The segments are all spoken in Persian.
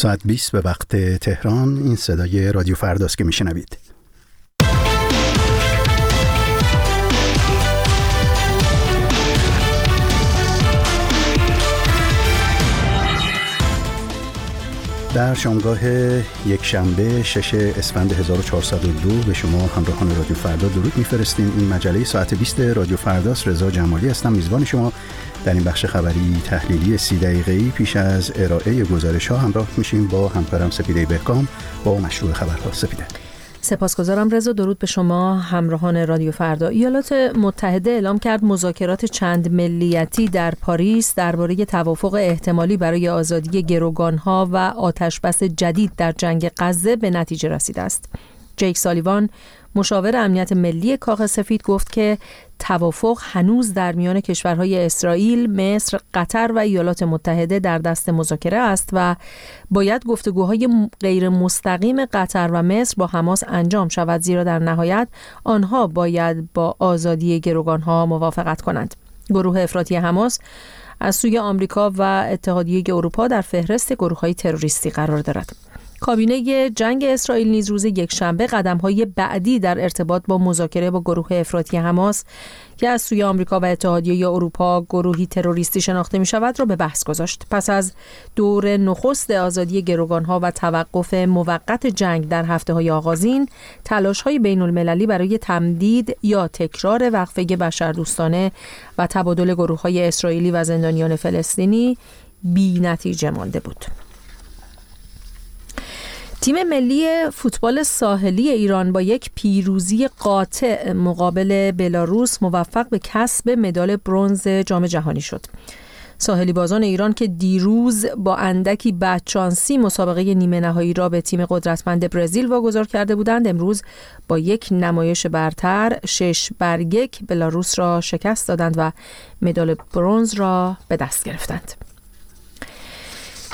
ساعت 20 به وقت تهران. این صدای رادیو فرداست که میشنوید. در شامگاه یک شنبه شش اسفند 1402 به شما همراهان رادیو فردا درود میفرستیم. این مجله ساعت 20 رادیو فرداست. رضا جمالی هستم. میزبان شما در این بخش خبری تحلیلی سی دقیقه‌ای پیش از ارائه گزارش ها همراه میشیم با همکارم سپیده بهکام با مشروع خبرها. سپیده. سپاسگزارم رضا درود به شما همراهان رادیو فردا. ایالات متحده اعلام کرد مذاکرات چند ملیتی در پاریس درباره توافق احتمالی برای آزادی گروگانها و آتشبس جدید در جنگ غزه به نتیجه رسیده است. جیک سالیوان مشاور امنیت ملی کاخ سفید گفت که توافق هنوز در میان کشورهای اسرائیل، مصر، قطر و ایالات متحده در دست مذاکره است و باید گفتگوهای غیر مستقیم قطر و مصر با حماس انجام شود زیرا در نهایت آنها باید با آزادی گروگانها موافقت کنند. گروه افراطی حماس از سوی آمریکا و اتحادیه اروپا در فهرست گروه های تروریستی قرار دارد. کابینه جنگ اسرائیل نیز روز یکشنبه های بعدی در ارتباط با مذاکره با گروه افراطی حماس که از سوی آمریکا و اتحادیه اروپا گروهی تروریستی شناخته می شود را به بحث گذاشت پس از دور نخست آزادی ها و توقف موقت جنگ در هفته های آغازین تلاش های بین المللی برای تمدید یا تکرار وقفه بشردوستانه و تبادل گروه های اسرائیلی و زندانیان فلسطینی بی نتیجه مانده بود. تیم ملی فوتبال ساحلی ایران با یک پیروزی قاطع مقابل بلاروس موفق به کسب مدال برنز جام جهانی شد. ساحلی بازان ایران که دیروز با اندکی بدچانسی مسابقه نیمه نهایی را به تیم قدرتمند برزیل واگذار کرده بودند امروز با یک نمایش برتر شش بر یک بلاروس را شکست دادند و مدال برنز را به دست گرفتند.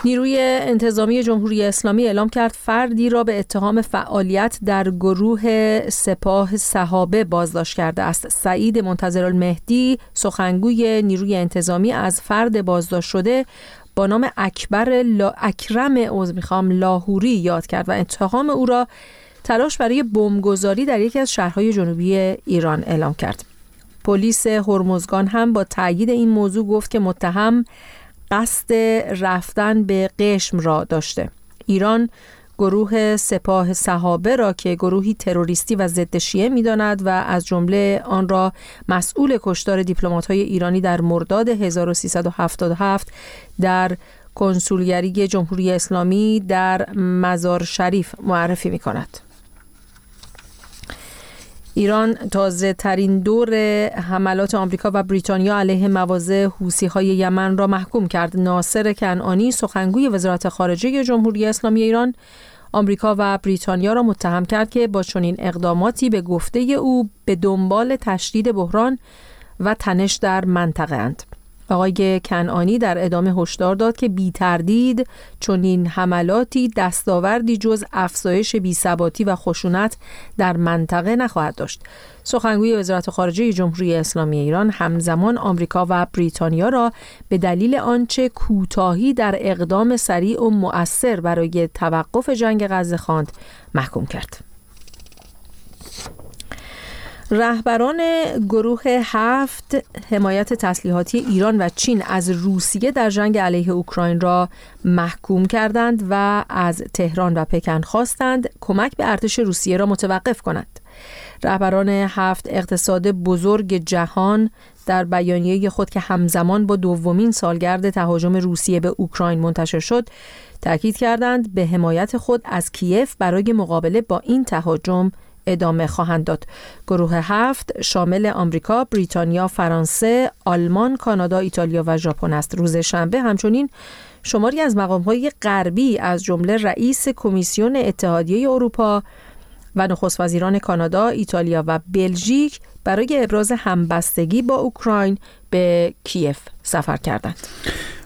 نیروی انتظامی جمهوری اسلامی اعلام کرد فردی را به اتهام فعالیت در گروه سپاه صحابه بازداشت کرده است. سعید منتظر المهدی سخنگوی نیروی انتظامی از فرد بازداشت شده با نام اکبر لا اکرم اوز می‌خوام لاهوری یاد کرد و اتهام او را تلاش برای بمبگذاری در یکی از شهرهای جنوبی ایران اعلام کرد. پلیس هرمزگان هم با تایید این موضوع گفت که متهم قصد رفتن به قشم را داشته ایران گروه سپاه صحابه را که گروهی تروریستی و ضد شیعه می‌داند و از جمله آن را مسئول کشتار های ایرانی در مرداد 1377 در کنسولگری جمهوری اسلامی در مزار شریف معرفی می کند. ایران تازه ترین دور حملات آمریکا و بریتانیا علیه مواضع حوسی های یمن را محکوم کرد. ناصر کنعانی سخنگوی وزارت خارجه جمهوری اسلامی ایران آمریکا و بریتانیا را متهم کرد که با چنین اقداماتی به گفته او به دنبال تشدید بحران و تنش در منطقه اند. آقای کنعانی در ادامه هشدار داد که بی تردید چون این حملاتی دستاوردی جز افزایش بیثباتی و خشونت در منطقه نخواهد داشت. سخنگوی وزارت خارجه جمهوری اسلامی ایران همزمان آمریکا و بریتانیا را به دلیل آنچه کوتاهی در اقدام سریع و مؤثر برای توقف جنگ غزه خواند محکوم کرد. رهبران گروه هفت حمایت تسلیحاتی ایران و چین از روسیه در جنگ علیه اوکراین را محکوم کردند و از تهران و پکن خواستند کمک به ارتش روسیه را متوقف کنند. رهبران هفت اقتصاد بزرگ جهان در بیانیه خود که همزمان با دومین سالگرد تهاجم روسیه به اوکراین منتشر شد تاکید کردند به حمایت خود از کیف برای مقابله با این تهاجم ادامه خواهند داد. گروه هفت شامل آمریکا، بریتانیا، فرانسه، آلمان، کانادا، ایتالیا و ژاپن است. روز شنبه همچنین شماری از مقامهای غربی از جمله رئیس کمیسیون اتحادیه اروپا و نخست وزیران کانادا، ایتالیا و بلژیک برای ابراز همبستگی با اوکراین به کیف سفر کردند.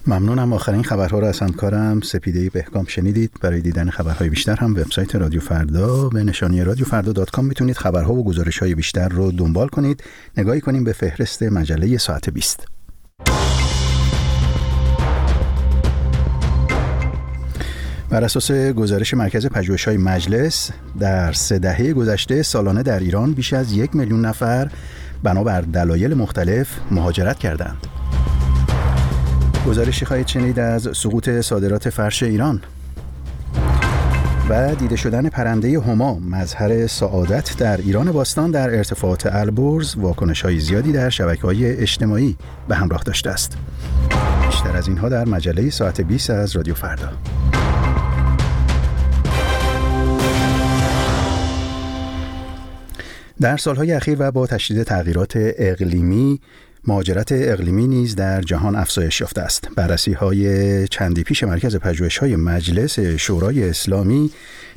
ممنونم. آخرین خبرها رو از همکارم سپیده بهکام شنیدید. برای دیدن خبرهای بیشتر هم وبسایت رادیو فردا به نشانی رادیو فردا دات کام می‌تونید خبرها و گزارش های بیشتر رو دنبال کنید. نگاهی کنیم به فهرست مجله ساعت 20 بر اساس گزارش مرکز پژوهش‌های مجلس در سه دهه گذشته سالانه در ایران بیش از یک میلیون نفر بنابر دلایل مختلف مهاجرت کردند. گزارشی خواهید شنید از سقوط صادرات فرش ایران و دیده شدن پرنده هما مظهر سعادت در ایران باستان در ارتفاعات البرز واکنش های زیادی در شبکه های اجتماعی به همراه داشته است. بیشتر از اینها در مجله ساعت 20 از رادیو فردا. در سالهای اخیر و با تشدید تغییرات اقلیمی مهاجرت اقلیمی نیز در جهان افزایش یافته است. بررسی های چندی پیش مرکز پژوهش های مجلس شورای اسلامی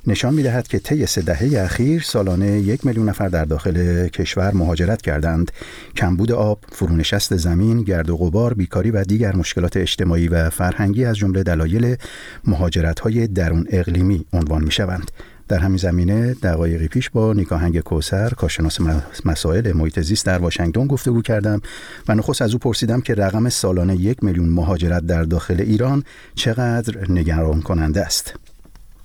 نشان می دهد که طی سه دهه اخیر سالانه یک میلیون نفر در داخل کشور مهاجرت کردند. کمبود آب، فرونشست زمین، گرد و غبار، بیکاری و دیگر مشکلات اجتماعی و فرهنگی از جمله دلایل مهاجرت های درون اقلیمی عنوان می شوند. در همین زمینه دقایقی پیش با نیکاهنگ کوسر کارشناس مسائل محیط زیست در واشنگتن گفتگو کردم و نخست از او پرسیدم که رقم سالانه یک میلیون مهاجرت در داخل ایران چقدر نگران کننده است.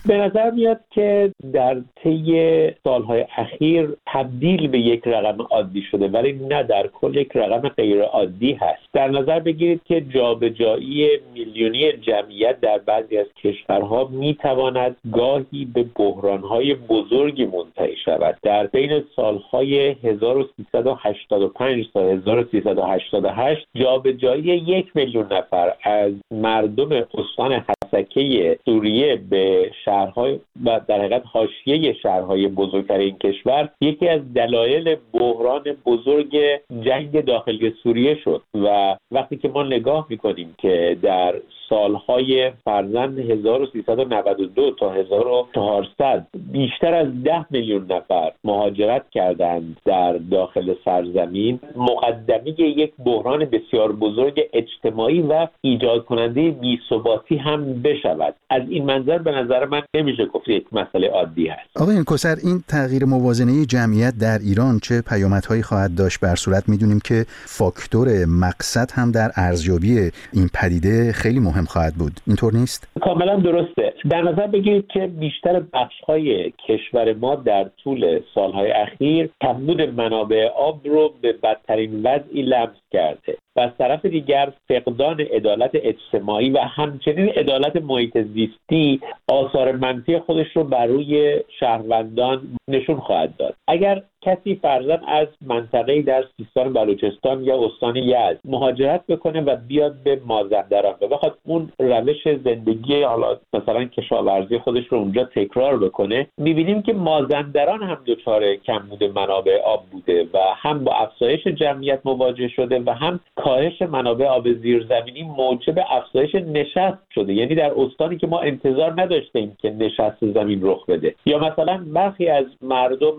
به نظر میاد که در طی سالهای اخیر تبدیل به یک رقم عادی شده ولی نه در کل یک رقم غیر عادی هست. در نظر بگیرید که جابجایی میلیونی جمعیت در بعضی از کشورها می‌تواند گاهی به بحرانهای بزرگی منتهی شود. در بین سالهای 1385 تا 1388 جابجایی یک میلیون نفر از مردم استان حسکه سوریه به شهرهای و در حقیقت حاشیه شهرهای بزرگتر این کشور یکی از دلایل بحران بزرگ جنگ داخلی سوریه شد. و وقتی که ما نگاه می‌کنیم که در سالهای فرزند 1392 تا 1400 بیشتر از 10 میلیون نفر مهاجرت کردند در داخل سرزمین. مقدمه یک بحران بسیار بزرگ اجتماعی و ایجاد کننده بیثباتی هم بشود. از این منظر به نظر من نمیشه گفت یک مسئله عادی هست. آقای کوسر این تغییر موازنه جمعیت در ایران چه پیامدهایی خواهد داشت؟ بر صورت می‌دونیم که فاکتور مقصد هم در ارزیابی این پدیده خیلی مهم خواهد بود. اینطور نیست؟ کاملا درسته. در نظر بگیرید که بیشتر بخش های کشور ما در طول سالهای اخیر کمبود منابع آب رو به بدترین وضعی لمس کرده. و از طرف دیگر فقدان عدالت اجتماعی و همچنین عدالت محیط زیستی آثار منفی خودش رو بر روی شهروندان نشون خواهد داد. اگر کسی فرزن از منطقه در سیستان بلوچستان یا استان یزد مهاجرت بکنه و بیاد به مازندران و بخواد اون روش زندگی حالا مثلا کشاورزی خودش رو اونجا تکرار بکنه می‌بینیم که مازندران هم دچار کمبود منابع آب بوده و هم با افزایش جمعیت مواجه شده و هم کاهش منابع آب زیرزمینی موجب افزایش نشست شده. یعنی در استانی که ما انتظار نداشتیم که نشست زمین رخ بده. یا مثلا برخی از مردم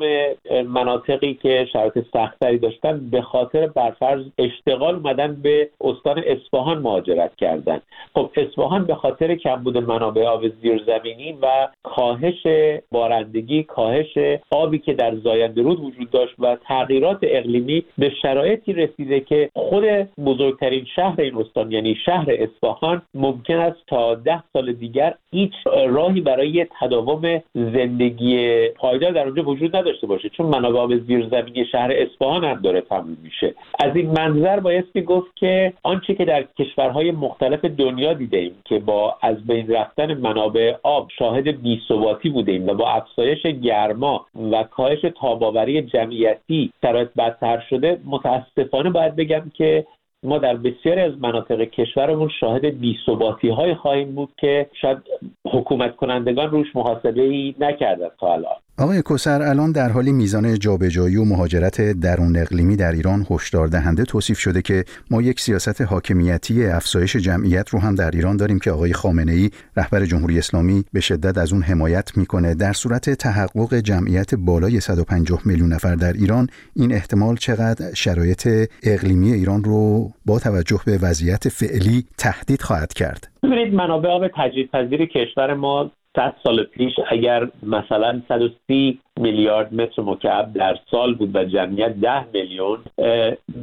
مناطقی که شرایط سختتری داشتن به خاطر برفرض اشتغال اومدن به استان اصفهان مهاجرت کردن. خب اصفهان به خاطر کمبود منابع آب زیرزمینی و کاهش بارندگی کاهش آبی که در زاینده رود وجود داشت و تغییرات اقلیمی به شرایطی رسیده که خود بزرگترین شهر این استان یعنی شهر اصفهان ممکن است تا ده سال دیگر هیچ راهی برای تداوم زندگی پایدار در اونجا وجود نداشته باشه چون منابع زیرزمینی شهر اصفهان هم داره تموم میشه. از این منظر بایستی گفت که آنچه که در کشورهای مختلف دنیا دیدیم که با از بین رفتن منابع آب شاهد بیثباتی بودیم و با افزایش گرما و کاهش تاباوری جمعیتی شرایط بدتر شده متاسفانه باید بگم که ما در بسیاری از مناطق کشورمون شاهد بیثباتی های خواهیم بود که شاید حکومت کنندگان روش محاسبه ای نکردن تا الان. آقای کوسر الان در حالی میزان جابجایی و مهاجرت درون اقلیمی در ایران هشدار دهنده توصیف شده که ما یک سیاست حاکمیتی افزایش جمعیت رو هم در ایران داریم که آقای خامنه ای رهبر جمهوری اسلامی به شدت از اون حمایت می‌کنه. در صورت تحقق جمعیت بالای 150 میلیون نفر در ایران این احتمال چقدر شرایط اقلیمی ایران رو با توجه به وضعیت فعلی تهدید خواهد کرد. ببینید منابع آب تجدیدپذیر کشور ما 100 سال پیش اگر مثلا 130 میلیارد متر مکعب در سال بود و جمعیت 10 میلیون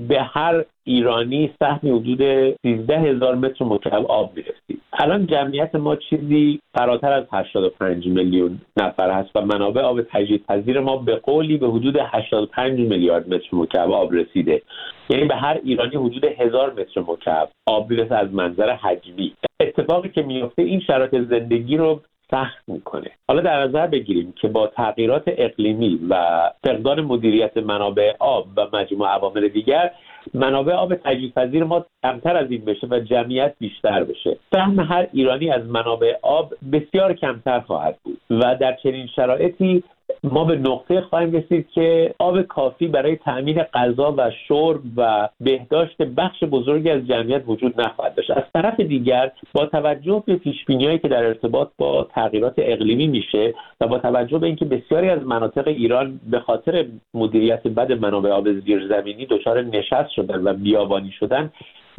به هر ایرانی سهمی حدود 13 هزار متر مکعب آب می‌رسید. الان جمعیت ما چیزی فراتر از 85 میلیون نفر هست و منابع آب تجدیدپذیر ما به قولی به حدود 85 میلیارد متر مکعب آب رسیده. یعنی به هر ایرانی حدود هزار متر مکعب آب می‌رسه از منظر حجمی. اتفاقی که میفته این شرایط زندگی رو سخت می‌کنه. حالا در نظر بگیریم که با تغییرات اقلیمی و فقدان مدیریت منابع آب و مجموع عوامل دیگر منابع آب تجدیدپذیر ما کمتر از این بشه و جمعیت بیشتر بشه. سهم هر ایرانی از منابع آب بسیار کمتر خواهد بود و در چنین شرایطی ما به نقطه خواهیم رسید که آب کافی برای تأمین غذا و شرب و بهداشت بخش بزرگی از جمعیت وجود نخواهد داشت. از طرف دیگر با توجه به پیشبینیهایی که در ارتباط با تغییرات اقلیمی میشه و با توجه به اینکه بسیاری از مناطق ایران به خاطر مدیریت بد منابع آب زیرزمینی دچار نشست شدن و بیابانی شدن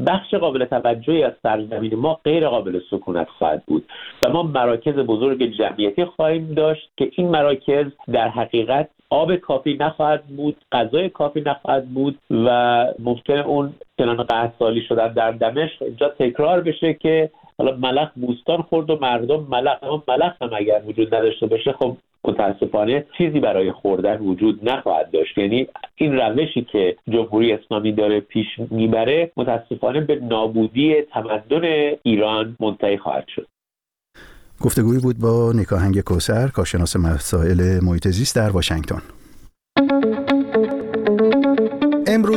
بخش قابل توجهی از سرزمین ما غیر قابل سکونت خواهد بود و ما مراکز بزرگ جمعیتی خواهیم داشت که این مراکز در حقیقت آب کافی نخواهد بود غذای کافی نخواهد بود و ممکن اون چنان قهد سالی شدن در دمشق اینجا تکرار بشه که حالا ملخ بوستان خورد و مردم ملخ اما ملخ هم اگر وجود نداشته باشه خب متاسفانه چیزی برای خوردن وجود نخواهد داشت. یعنی این روشی که جمهوری اسلامی داره پیش می‌بره متاسفانه به نابودی تمدن ایران منتهی خواهد شد. گفتگوی بود با نیک‌آهنگ کوثر کارشناس مسائل محیط زیست در واشنگتن.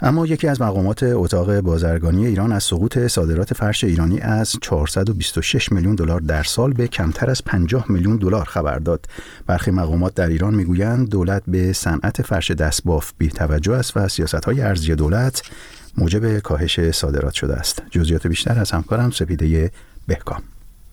اما یکی از مقامات اتاق بازرگانی ایران از سقوط صادرات فرش ایرانی از 426 میلیون دلار در سال به کمتر از 50 میلیون دلار خبر داد. برخی مقامات در ایران می‌گویند دولت به صنعت فرش دستباف بی توجه است و سیاست ارزی دولت موجب کاهش صادرات شده است. جزئیات بیشتر از همکارم سپیده بهکام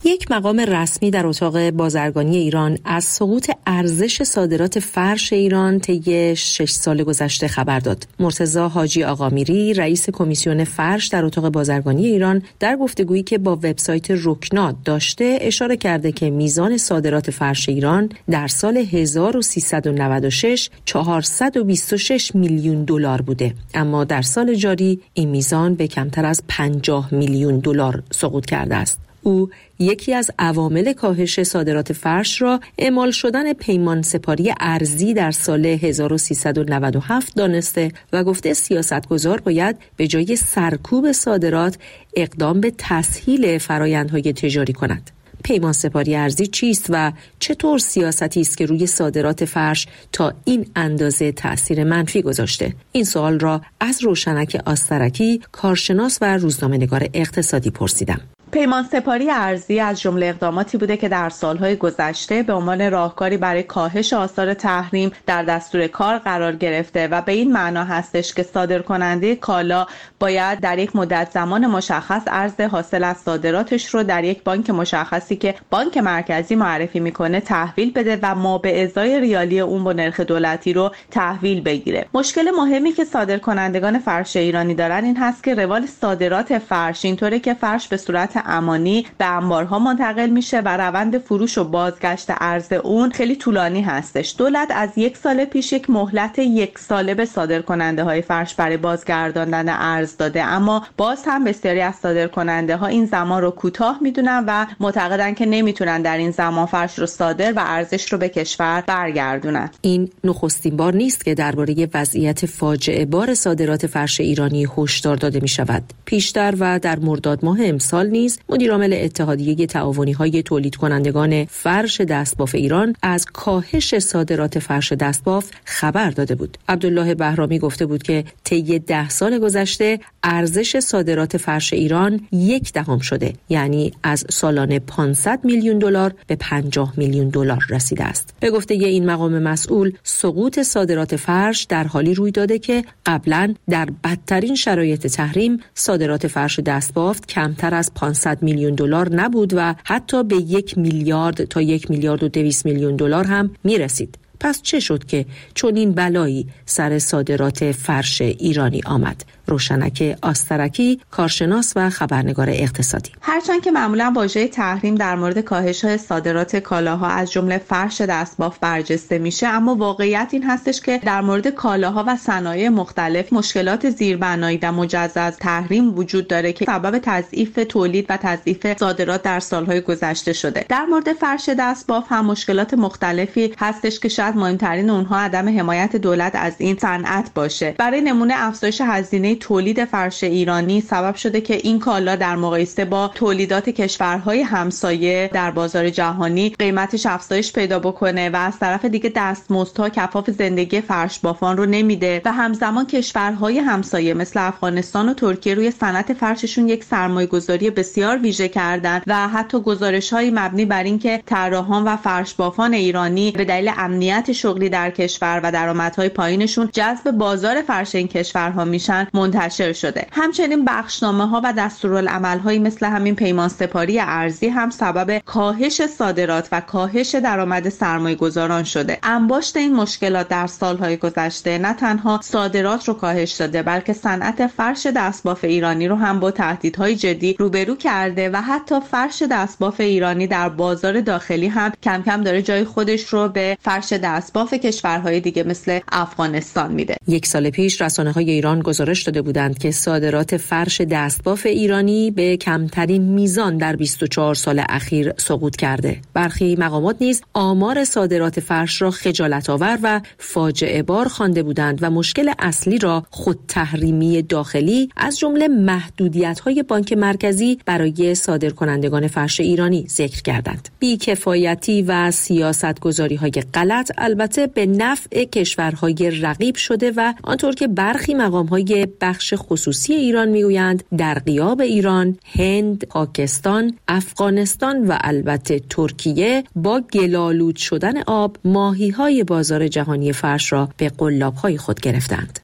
یک مقام رسمی در اتاق بازرگانی ایران از سقوط ارزش صادرات فرش ایران طی شش سال گذشته خبر داد. مرتزا حاجی آقامیری رئیس کمیسیون فرش در اتاق بازرگانی ایران در گفتگویی که با وبسایت رکنات داشته اشاره کرده که میزان صادرات فرش ایران در سال 1396 426 میلیون دلار بوده اما در سال جاری این میزان به کمتر از 50 میلیون دلار سقوط کرده است. او یکی از عوامل کاهش صادرات فرش را اعمال شدن پیمان سپاری ارزی در سال 1397 دانسته و گفته سیاستگزار باید به جای سرکوب صادرات اقدام به تسهیل فرایندهای تجاری کند. پیمان سپاری ارزی چیست و چطور سیاستی است که روی صادرات فرش تا این اندازه تاثیر منفی گذاشته این سوال را از روشنک آسترکی کارشناس و روزنامه‌نگار اقتصادی پرسیدم پیمان سپاری ارزی از جمله اقداماتی بوده که در سالهای گذشته به عنوان راهکاری برای کاهش آثار تحریم در دستور کار قرار گرفته و به این معنا هستش که صادر کننده کالا باید در یک مدت زمان مشخص ارز حاصل از صادراتش رو در یک بانک مشخصی که بانک مرکزی معرفی می‌کنه تحویل بده و ما به ازای ریالی اون با نرخ دولتی رو تحویل بگیره. مشکل مهمی که صادر کنندگان فرش ایرانی دارن این هست که روال صادرات فرش اینطوره که فرش به صورت امانی به انبارها منتقل میشه و روند فروش و بازگشت ارز اون خیلی طولانی هستش. دولت از یک سال پیش یک مهلت یک ساله به صادر کننده های فرش برای بازگرداندن ارز داده. اما باز هم بسیاری از صادر کننده ها این زمان رو کوتاه می‌دونن و معتقدن که نمی‌تونن در این زمان فرش رو صادر و ارزش رو به کشور برگردونن. این نخستین بار نیست که درباره وضعیت فاجعه بار صادرات فرش ایرانی هشدار داده می شود پیشتر و در مرداد ماه امسال نیز مدیرعامل اتحادیه تعاونی های تولید کنندگان فرش دستباف ایران از کاهش صادرات فرش دستباف خبر داده بود. عبدالله بهرامی گفته بود که طی ده سال گذشته ارزش صادرات فرش ایران یک دهم شده یعنی از سالانه 500 میلیون دلار به 50 میلیون دلار رسیده است. به گفته این مقام مسئول سقوط صادرات فرش در حالی روی داده که قبلا در بدترین شرایط تحریم صادرات فرش دستبافت کمتر از 500 میلیون دلار نبود و حتی به یک میلیارد تا یک میلیارد و دویست میلیون دلار هم می رسید. پس چه شد که چون این بلایی سر صادرات فرش ایرانی آمد روشنک آسترکی کارشناس و خبرنگار اقتصادی. هرچند که معمولا واژه تحریم در مورد کاهش های صادرات کالاها از جمله فرش دستباف برجسته میشه اما واقعیت این هستش که در مورد کالاها و صنایع مختلف مشکلات زیربنایی و مجزا تحریم وجود داره که سبب تضعیف تولید و تضعیف صادرات در سالهای گذشته شده. در مورد فرش دستباف هم مشکلات مختلفی هستش که شاید مهمترین اونها عدم حمایت دولت از این صنعت باشه. برای نمونه افزایش هزینه تولید فرش ایرانی سبب شده که این کالا در مقایسه با تولیدات کشورهای همسایه در بازار جهانی قیمتش افزایش پیدا بکنه و از طرف دیگه دستمزدها کفاف زندگی فرش بافان رو نمیده و همزمان کشورهای همسایه مثل افغانستان و ترکیه روی صنعت فرششون یک سرمایه گذاری بسیار ویژه کردن و حتی گزارش های مبنی بر اینکه طراحان و فرش بافان ایرانی به دلیل امنیت شغلی در کشور و درآمدهای پایینشون جذب بازار فرش این کشورها میشن منتشر شده. همچنین بخشنامه ها و دستورالعمل مثل همین پیمان سپاری ارزی هم سبب کاهش صادرات و کاهش درآمد سرمایه گذاران شده. انباشت این مشکلات در سالهای گذشته نه تنها صادرات رو کاهش داده بلکه صنعت فرش دستباف ایرانی رو هم با تهدیدهای جدی روبرو کرده و حتی فرش دستباف ایرانی در بازار داخلی هم کم کم داره جای خودش رو به فرش دستباف کشورهای دیگه مثل افغانستان میده. یک سال پیش رسانه های ایران گزارش داده بودند که صادرات فرش دستباف ایرانی به کمترین میزان در 24 سال اخیر سقوط کرده. برخی مقامات نیز آمار صادرات فرش را خجالت آور و فاجعه بار خوانده بودند و مشکل اصلی را خود تحریمی داخلی از جمله محدودیت های بانک مرکزی برای صادرکنندگان فرش ایرانی ذکر کردند. بیکفایتی و سیاست گذاری های غلط البته به نفع کشورهای رقیب شده و آنطور که برخی مقام های بخش خصوصی ایران می‌گویند در قیاب ایران، هند، پاکستان، افغانستان و البته ترکیه با گلالود شدن آب ماهی های بازار جهانی فرش را به قلاب های خود گرفتند.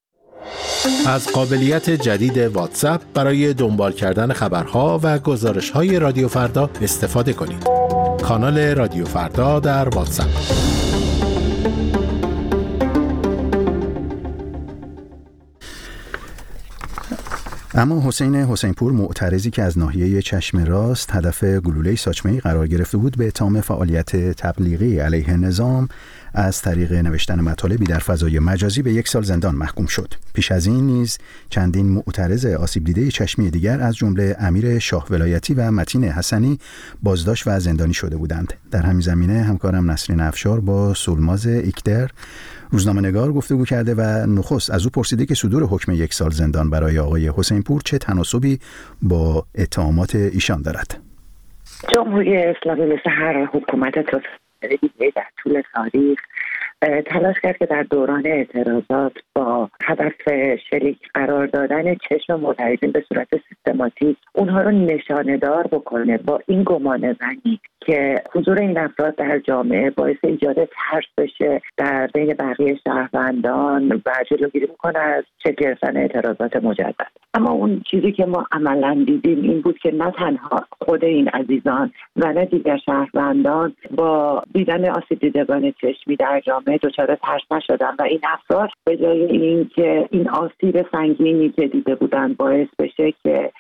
از قابلیت جدید واتساپ برای دنبال کردن خبرها و گزارش های رادیو فردا استفاده کنید. کانال رادیو فردا در واتساپ اما حسین حسینپور معترضی که از ناحیه چشم راست هدف گلوله ساچمه قرار گرفته بود به اتهام فعالیت تبلیغی علیه نظام از طریق نوشتن مطالبی در فضای مجازی به یک سال زندان محکوم شد. پیش از این نیز چندین معترض آسیب دیده چشمی دیگر از جمله امیر شاه ولایتی و متین حسنی بازداشت و زندانی شده بودند. در همین زمینه همکارم نسرین افشار با سلماز ایکدر روزنامه نگار گفتگو کرده و نخست از او پرسیده که صدور حکم یک سال زندان برای آقای حسین پور چه تناسبی با اتهامات ایشان دارد. جمهوری اسلامی مثل هر حکومت در طول تاریخ تلاش کرد که در دوران اعتراضات با هدف شریک قرار دادن چشم معترضین به صورت سیستماتیک اونها رو نشانه دار بکنه با این گمان زنی که حضور این افراد در جامعه باعث ایجاد ترس بشه در بین بقیه شهروندان و جلوگیری می‌کنه از چه گرفتن اعتراضات مجدد. اما اون چیزی که ما عملا دیدیم این بود که نه تنها خود این عزیزان و نه دیگر شهروندان با دیدن آسیب دیدگان چشمی در جامعه دچار ترس نشدن و این افراد به جای اینکه این آسیب سنگینی که دیده بودن باعث بشه که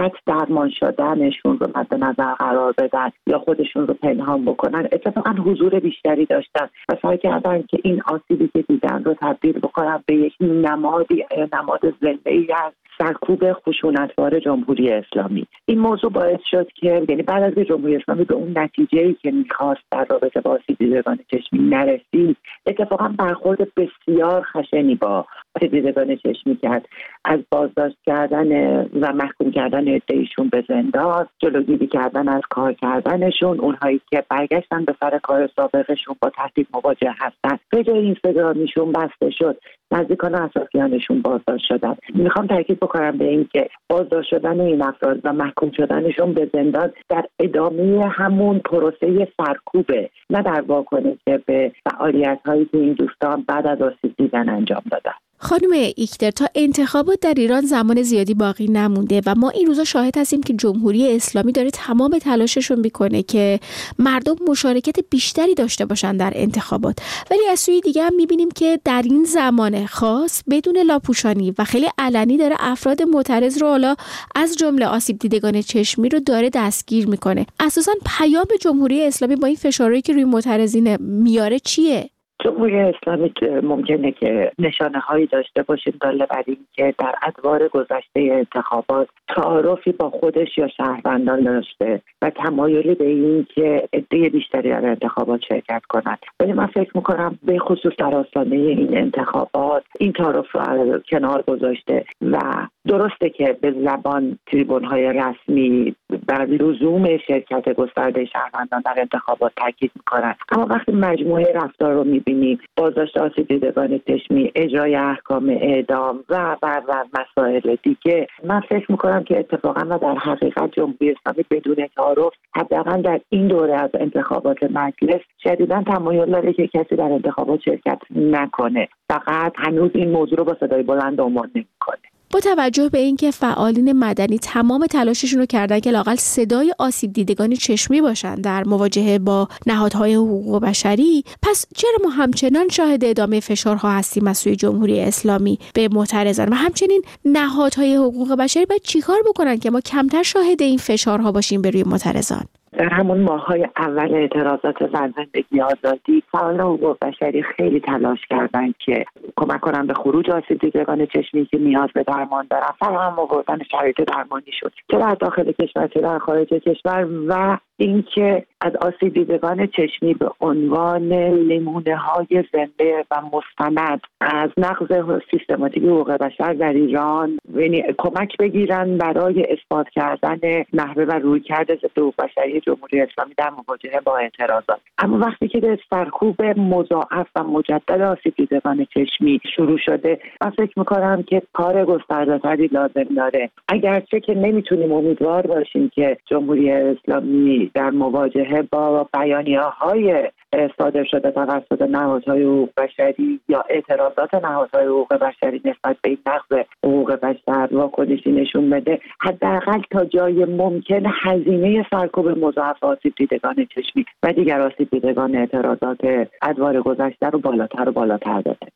فقط درمان شدنشون رو مد نظر قرار بدن یا خودشون رو پنهان بکنن. اتفاقا حضور بیشتری داشتن و سعی کردن که این آسیبی که دیدن رو تبدیل بکنن به یک نمادی نماد زنده ای از سرکوب خشونتوار جمهوری اسلامی. این موضوع باعث شد که یعنی بعد از جمهوری اسلامی به اون نتیجه ای که می‌خواست در رابطه با آسیب دیدگان چشمی نرسید اتفاقا برخورد بسیار خشنی با دیدگان چشمی کرد از بازداشت کردن و محکوم کردن ادهیشون به زندان جلوگیری کردن از کار کردنشون اونهایی که برگشتن به سر کار سابقشون با تهدید مواجه هستن. به جای اینستاگرامیشون بسته شد. نزدیکان اطرافیانشون بازداشت شدن. می‌خوام تاکید بکنم به اینکه بازداشت شدن این افراد و محکوم شدنشون به زندان در ادامه همون پروسه سرکوبه. نه در واکنش به فعالیت هایی که این دوستان بعد از آسیب دیدن انجام دادن. خانم ایکتر تا انتخابات در ایران زمان زیادی باقی نمونده و ما این روزا شاهد هستیم که جمهوری اسلامی داره تمام تلاششون می‌کنه که مردم مشارکت بیشتری داشته باشن در انتخابات. ولی از سوی دیگه هم می‌بینیم که در این زمان خاص بدون لاپوشانی و خیلی علنی داره افراد معترض رو حالا از جمله آسیب دیدگان چشمی رو داره دستگیر می‌کنه. اساسا پیام جمهوری اسلامی با این فشارهایی که روی معترضین میاره چیه؟ جمهوری اسلامی ممکنه که نشانه هایی داشته باشیم داله بر که در ادوار گذشته انتخابات تعارفی با خودش یا شهروندان داشته و تمایلی به این که عده بیشتری در انتخابات شرکت کنند ولی من فکر می‌کنم به خصوص در آستانه این انتخابات این تعارف رو کنار گذاشته و درسته که به زبان تریبون های رسمی بر لزوم شرکت گسترده شهروندان در انتخابات تاکید می‌کنند اما وقتی مجموعه رفتار رو می‌بینیم بازداشت آسیب دیدگان چشمی اجرای احکام اعدام و و و مسائل دیگه من فکر می‌کنم که اتفاقا و در حقیقت جمهوری اسلامی بدون تعارف حداقل در این دوره از انتخابات مجلس شدیدا تمایل داره که کسی در انتخابات شرکت نکنه. فقط هنوز این موضوع رو با صدای بلند عنوان نمی‌کنه. با توجه به اینکه فعالین مدنی تمام تلاششون رو کردن که لاقل صدای آسیب دیدگان چشمی باشن در مواجهه با نهادهای حقوق بشری پس چرا ما همچنان شاهد ادامه فشارها هستیم از سوی جمهوری اسلامی؟ به معترضان و همچنین نهادهای حقوق بشری باید چیکار بکنن که ما کمتر شاهد این فشارها باشیم به روی معترضان؟ در همون ماهای اول اعتراضات زن زندگی آزادی فعال حقوق بشری خیلی تلاش کردند که کمک کنن به خروج آسیب دیدگان چشمی که نیاز به درمان دارن فراهم آوردن شرایط درمانی شد. چه در داخل کشور چه در خارج کشور و اینکه از آسیب دیدگان چشمی به عنوان نمونه های زنده و مستند. از نقض سیستماتیک حقوق بشر در ایران یعنی کمک بگیرن برای اثبات کردن نحوه و رویکرد ضد حقوق بشری جمهوری اسلامی در مواجهه با اعتراضات. اما وقتی که به سرکوب مضاعف و مجدد آسیب دیدگان چشمی شروع شده من فکر می‌کنم که کار گستردهتری لازم داره. اگرچه که نمی‌تونیم امیدوار باشیم که جمهوری اسلامی در مواجهه با بیانیه های صادر شده توسط نهادهای حقوق بشری یا اعتراضات نهادهای حقوق بشری نسبت به این نقض حقوق بشر واکنشی نشون بده. حداقل تا جای ممکن هزینه سرکوب مضاعف آسیب دیدگان چشمی و دیگر آسیب دیدگان اعتراضات ادوار گذشته رو بالاتر و بالاتر داده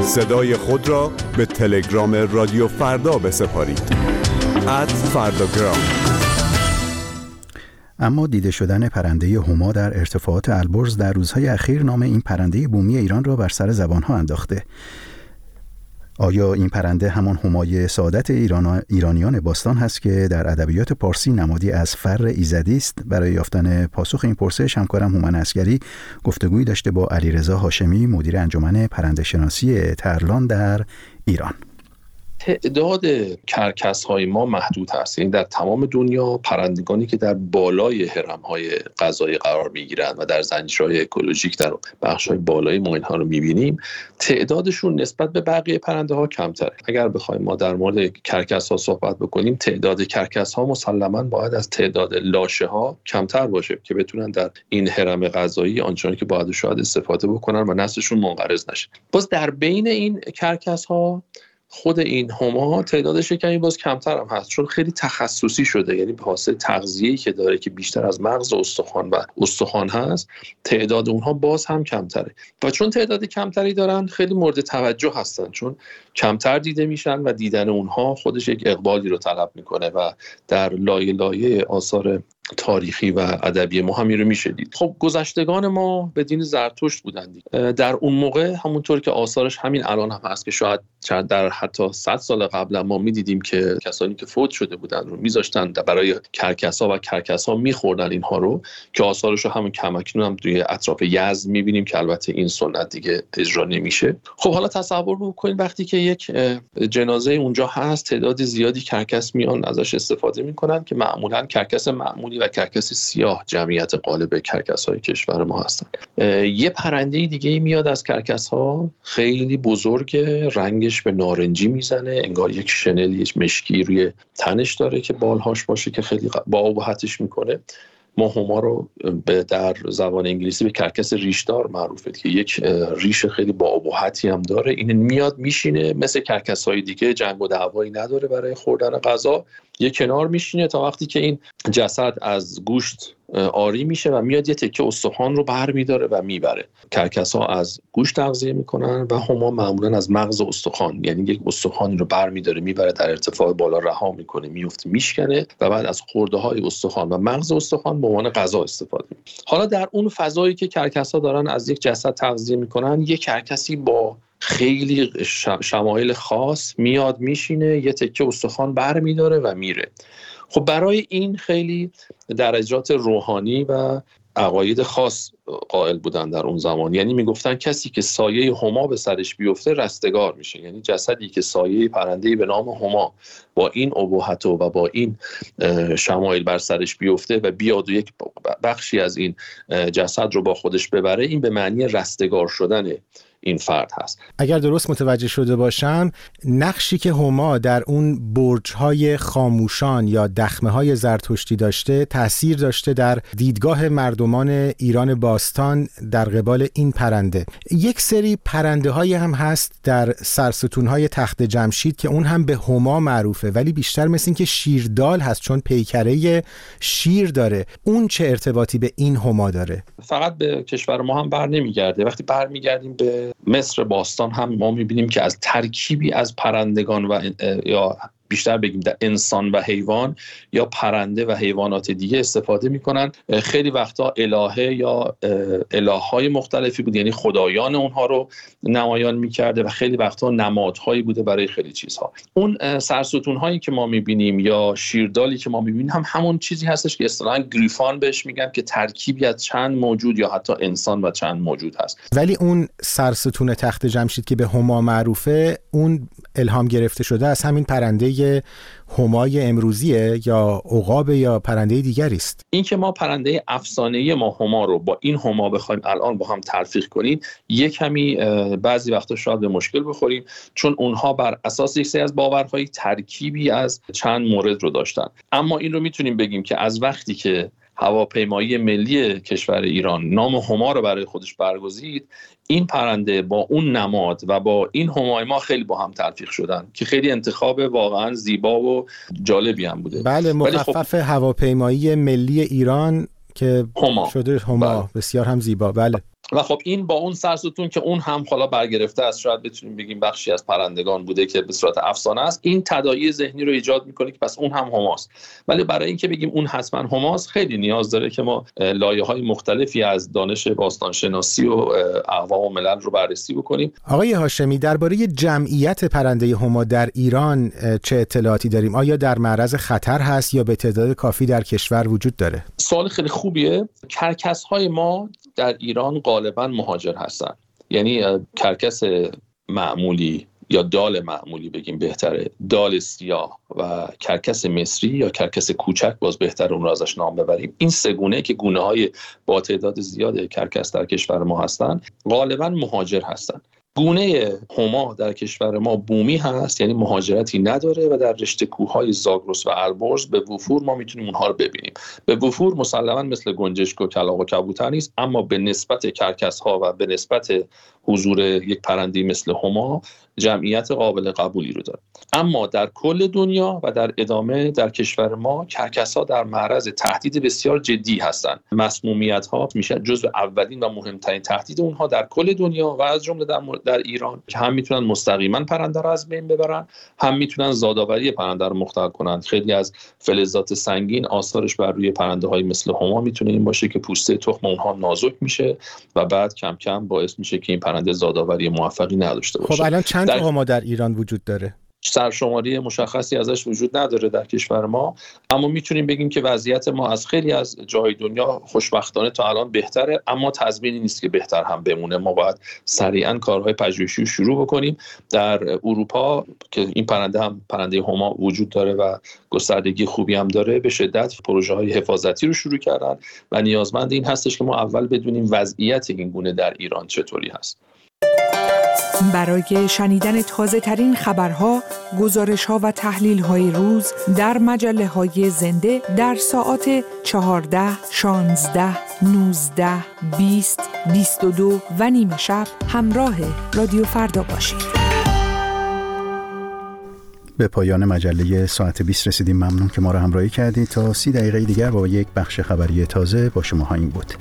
صدای خود را به تلگرام رادیو فردا بسپارید. اد فرداگرام اما دیده شدن پرنده هما در ارتفاعات البرز در روزهای اخیر نام این پرنده بومی ایران را بر سر زبانها انداخته. آیا این پرنده همان همای سعادت ایران ایرانیان باستان هست که در ادبیات پارسی نمادی از فر ایزدی است؟ برای یافتن پاسخ این پرسش همکارم هومن اسکری گفتگویی داشته با علیرضا هاشمی مدیر انجمن پرنده شناسی ترلان در ایران. تعداد کرکس های ما محدود هست. یعنی در تمام دنیا پرندگانی که در بالای هرم های غذایی قرار می گیرند و در زنجیره‌های اکولوژیک در بخش های بالای ما اینها رو می بینیم تعدادشون نسبت به بقیه پرنده ها کمتره. اگر بخوایم ما در مورد کرکس ها صحبت بکنیم تعداد کرکس ها مسلما باید از تعداد لاشه ها کمتر باشه که بتونن در این هرم غذایی آنچنانی که باید شاید استفاده بکنن و نسلشون منقرض نشه. باز در بین این کرکس ها خود این هما تعدادش کمی باز کمتر هم هست چون خیلی تخصصی شده یعنی به حاصل تغذیه‌ای که داره که بیشتر از مغز استخوان و استخوان هست تعداد اونها باز هم کمتره. و چون تعداد کمتری دارن خیلی مورد توجه هستن چون کمتر دیده میشن و دیدن اونها خودش یک اقبالی رو طلب می‌کنه و در لایه لایه آثار تاریخی و ادبی ما همین رو میشه دید. خب گذشتگان ما به دین زرتشت بودند در اون موقع همونطور که آثارش همین الان هم هست که شاید در حتی 100 سال قبل ما می‌دیدیم که کسانی که فوت شده بودن رو میذاشتن برای کرکسا و کرکسا میخوردن اینها رو که آثارش رو همون کماکان هم توی اطراف یزد می‌بینیم که البته این سنت دیگه اجرا نمیشه. خب حالا تصور بکنید وقتی که یک جنازه اونجا هست تعداد زیادی کرکس میان ازش استفاده می‌کنن که معمولا کرکس معمولی و کرکس سیاه جمعیت غالب کرکس های کشور ما هستن. یه پرنده دیگه میاد از کرکس ها خیلی بزرگ رنگش به نارنجی می‌زنه. انگار یک شنل یک مشکی روی تنش داره که بالهاش باشه که خیلی با می‌کنه. ما هما رو به در زبان انگلیسی به کرکس ریشدار معروفه که یک ریش خیلی با ابهتی هم داره. این میاد میشینه مثل کرکس های دیگه جنگ و دعوایی نداره برای خوردن غذا. یه کنار میشینه تا وقتی که این جسد از گوشت آری میشه و میاد یه تکه استخوان رو بر میداره و می‌بره. کرکس ها از گوشت تغذیه می‌کنن و هما معمولا از مغز استخوان یعنی یک استخوانی رو بر میداره می‌بره در ارتفاع بالا رها می‌کنه میفته میشکنه و بعد از خورده های استخوان و مغز استخوان به عنوان غذا استفاده می‌کنه. حالا در اون فضایی که کرکس ها دارن از یک جسد تغذیه می‌کنن یک کرکسی با خیلی شمایل خاص میاد میشینه یه تکه استخوان بر میداره و میره. خب برای این خیلی درجات روحانی و عقاید خاص قائل بودن در اون زمان. یعنی می‌گفتن کسی که سایه هما به سرش بیفته رستگار میشه. یعنی جسدی که سایه پرنده به نام هما با این ابهت و با این شمایل بر سرش بیفته و بیاد و یک بخشی از این جسد رو با خودش ببره این به معنی رستگار شدنه. این فرد هست. اگر درست متوجه شده باشم نقشی که هما در اون برج های خاموشان یا دخمه های زرتشتی داشته تاثیر داشته در دیدگاه مردمان ایران باستان در قبال این پرنده. یک سری پرنده های هم هست در سرستون های تخت جمشید که اون هم به هما معروفه ولی بیشتر مثل این که شیردال هست چون پیکره شیر داره. اون چه ارتباطی به این هما داره؟ فقط به کشور ما هم بر نمیگرده. وقتی برمیگردیم به مصر باستان هم ما می‌بینیم که از ترکیبی از پرندگان و یا بیشتر بگیم در انسان و حیوان یا پرنده و حیوانات دیگه استفاده می‌کنن. خیلی وقتا الهه یا اله های مختلفی بود یعنی خدایان اونها رو نمایان می‌کرده و خیلی وقتا نمادهایی بوده برای خیلی چیزها. اون سرستون هایی که ما می‌بینیم یا شیردالی که ما می‌بینیم هم همون چیزی هستش که اصطلاحا گریفان بهش میگن که ترکیبی از چند موجود یا حتی انسان و چند موجود هست. ولی اون سرستون تخت جمشید که به هما معروفه اون الهام گرفته شده از همین پرنده همای امروزیه یا عقاب یا پرنده دیگری است؟ این که ما پرنده افسانه ما هما رو با این هما بخوایم الان با هم تلفیق کنیم یک کمی بعضی وقتا شاید به مشکل بخوریم چون اونها بر اساس یک سری از باورهای ترکیبی از چند مورد رو داشتن. اما این رو می‌تونیم بگیم که از وقتی که هواپیمایی ملی کشور ایران. نام هما رو برای خودش برگزید. این پرنده با اون نماد و با این همای ما خیلی با هم تلفیق شدن که خیلی انتخاب واقعا زیبا و جالبی هم بوده. بله خب مخفف هواپیمایی ملی ایران که هما. شده هما. بله. بسیار هم زیبا. بله. و خب این با اون سرستون که اون هم حالا برگرفته است شاید بتونیم بگیم بخشی از پرندگان بوده که به صورت افسانه است. این تداعی ذهنی رو ایجاد می‌کنه که پس اون هم هماست. ولی برای اینکه بگیم اون حتما هماست خیلی نیاز داره که ما لایه های مختلفی از دانش باستانشناسی و اقوام و ملل رو بررسی بکنیم. آقای هاشمی درباره جمعیت پرنده هما در ایران چه اطلاعاتی داریم؟ آیا در معرض خطر هست یا به تعداد کافی در کشور وجود داره؟ سوال خیلی خوبیه. کرکس های ما در ایران غالبا مهاجر هستن. یعنی کرکس معمولی یا دال معمولی بگیم بهتره. دال سیاه و کرکس مصری یا کرکس کوچک باز بهتر اون رو ازش نام ببریم. این سه گونه که گونه های با تعداد زیاد کرکس در کشور ما هستن غالبا مهاجر هستن. گونه هما در کشور ما بومی هست یعنی مهاجرتی نداره و در رشته کوههای زاگرس و البرز به وفور ما می‌تونیم اونها رو ببینیم. به وفور مسلما مثل گنجشک و کلاغ و کبوتر نیست اما به نسبت کرکس ها و به نسبت حضور یک پرنده مثل هما جمعیت قابل قبولی رو داره. اما در کل دنیا و در ادامه در کشور ما کرکس ها در معرض تهدید بسیار جدی هستند مسمومیت ها میشه جزو اولین و مهمترین تهدید اونها در کل دنیا و از جمله در, در ایران. که هم می‌تونن مستقیما پرنده رو از بین ببرن هم می‌تونن زادآوری پرنده رو مختل کنند خیلی از فلزات سنگین آثارش بر روی پرنده های مثل هما می‌تونه این باشه که پوسته تخم اونها نازک میشه و بعد کم کم باعث میشه که این پرنده زادآوری موفقی نداشته باشه. خب الان چند در... ما در ایران وجود داره؟ سرشماری مشخصی ازش وجود نداره در کشور ما اما می‌تونیم بگیم که وضعیت ما از خیلی از جای دنیا خوشبختانه تا الان بهتره اما تضمینی نیست که بهتر هم بمونه. ما باید سریعا کارهای پژوهشی رو شروع بکنیم. در اروپا که این پرنده هم پرنده هما وجود داره و گستردگی خوبی هم داره به شدت پروژه های حفاظتی رو شروع کردن و نیازمند این هستش که ما اول بدونیم وضعیت این گونه در ایران چطوری هست. برای شنیدن تازه ترین خبرها، گزارش ها و تحلیل های روز در مجله های زنده در ساعت 14, 16, 19, 20, 22 و نیمه شب همراه رادیو فردا باشید. به پایان مجله ساعت 20 رسیدیم. ممنون که ما را همراهی کردید. تا سی دقیقه دیگر با یک بخش خبری تازه با شما بود.